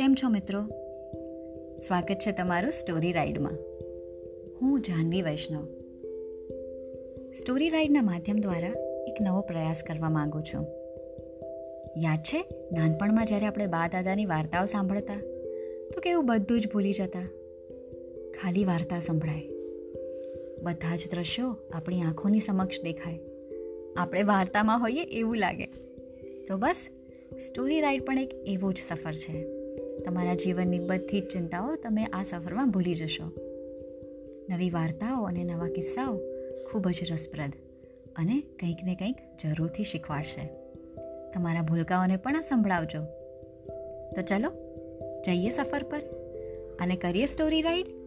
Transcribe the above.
કેમ છો મિત્રો? સ્વાગત છે તમારું સ્ટોરી રાઈડમાં હું જાહ્નવી વૈષ્ણવ. સ્ટોરી રાઈડના માધ્યમ દ્વારા એક નવો પ્રયાસ કરવા માંગુ છું. યાદ છે, નાનપણમાં જ્યારે આપણે બા દાદાની વાર્તાઓ સાંભળતા, તો કેવું બધું જ ભૂલી જતા. ખાલી વાર્તા સંભળાય. બધા જ દ્રશ્યો આપણી આંખોની સમક્ષ દેખાય. આપણે વાર્તામાં હોઈએ એવું લાગે. તો બસ સ્ટોરી રાઈડ પણ એક એવો જ સફર છે. તમારા જીવનની બધી જ ચિંતાઓ તમે આ સફરમાં ભૂલી જશો. નવી વાર્તાઓ અને નવા કિસ્સાઓ ખૂબ જ રસપ્રદ અને કંઈક ને કંઈક જરૂરથી શીખવાડશે. તમારા ભૂલકાઓને પણ આ સંભળાવજો. તો ચલો, જઈએ સફર પર. અને કરીએ સ્ટોરી રાઈડ